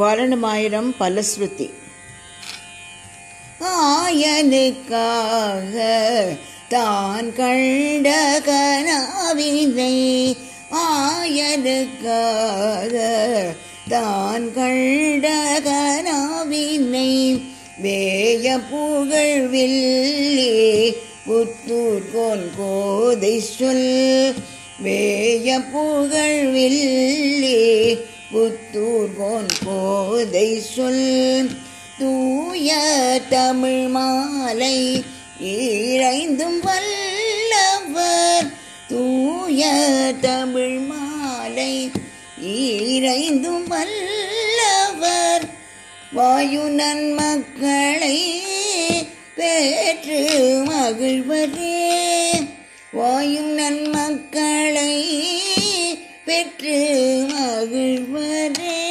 வாரணமாயிரம் பலஸ்ருதி. ஆயனுக்காக தான் கண்ட கனாவினை ஆயனுக்காக தான் கண்ட கனாவினை வேய புகழ்வில்லே புத்தூர் கோதை சொல். வேய புகழ்வில்லே தூர்வோன் போதை சொல் தூய தமிழ் மாலை இறைந்தும் வல்லவர். தூய தமிழ் மாலை இறைந்தும் வல்லவர். வாயு நன்மக்களை பெற்று மகிழ்வரே. வாயு நன்மக்களை பெற்று மகிழ்வரே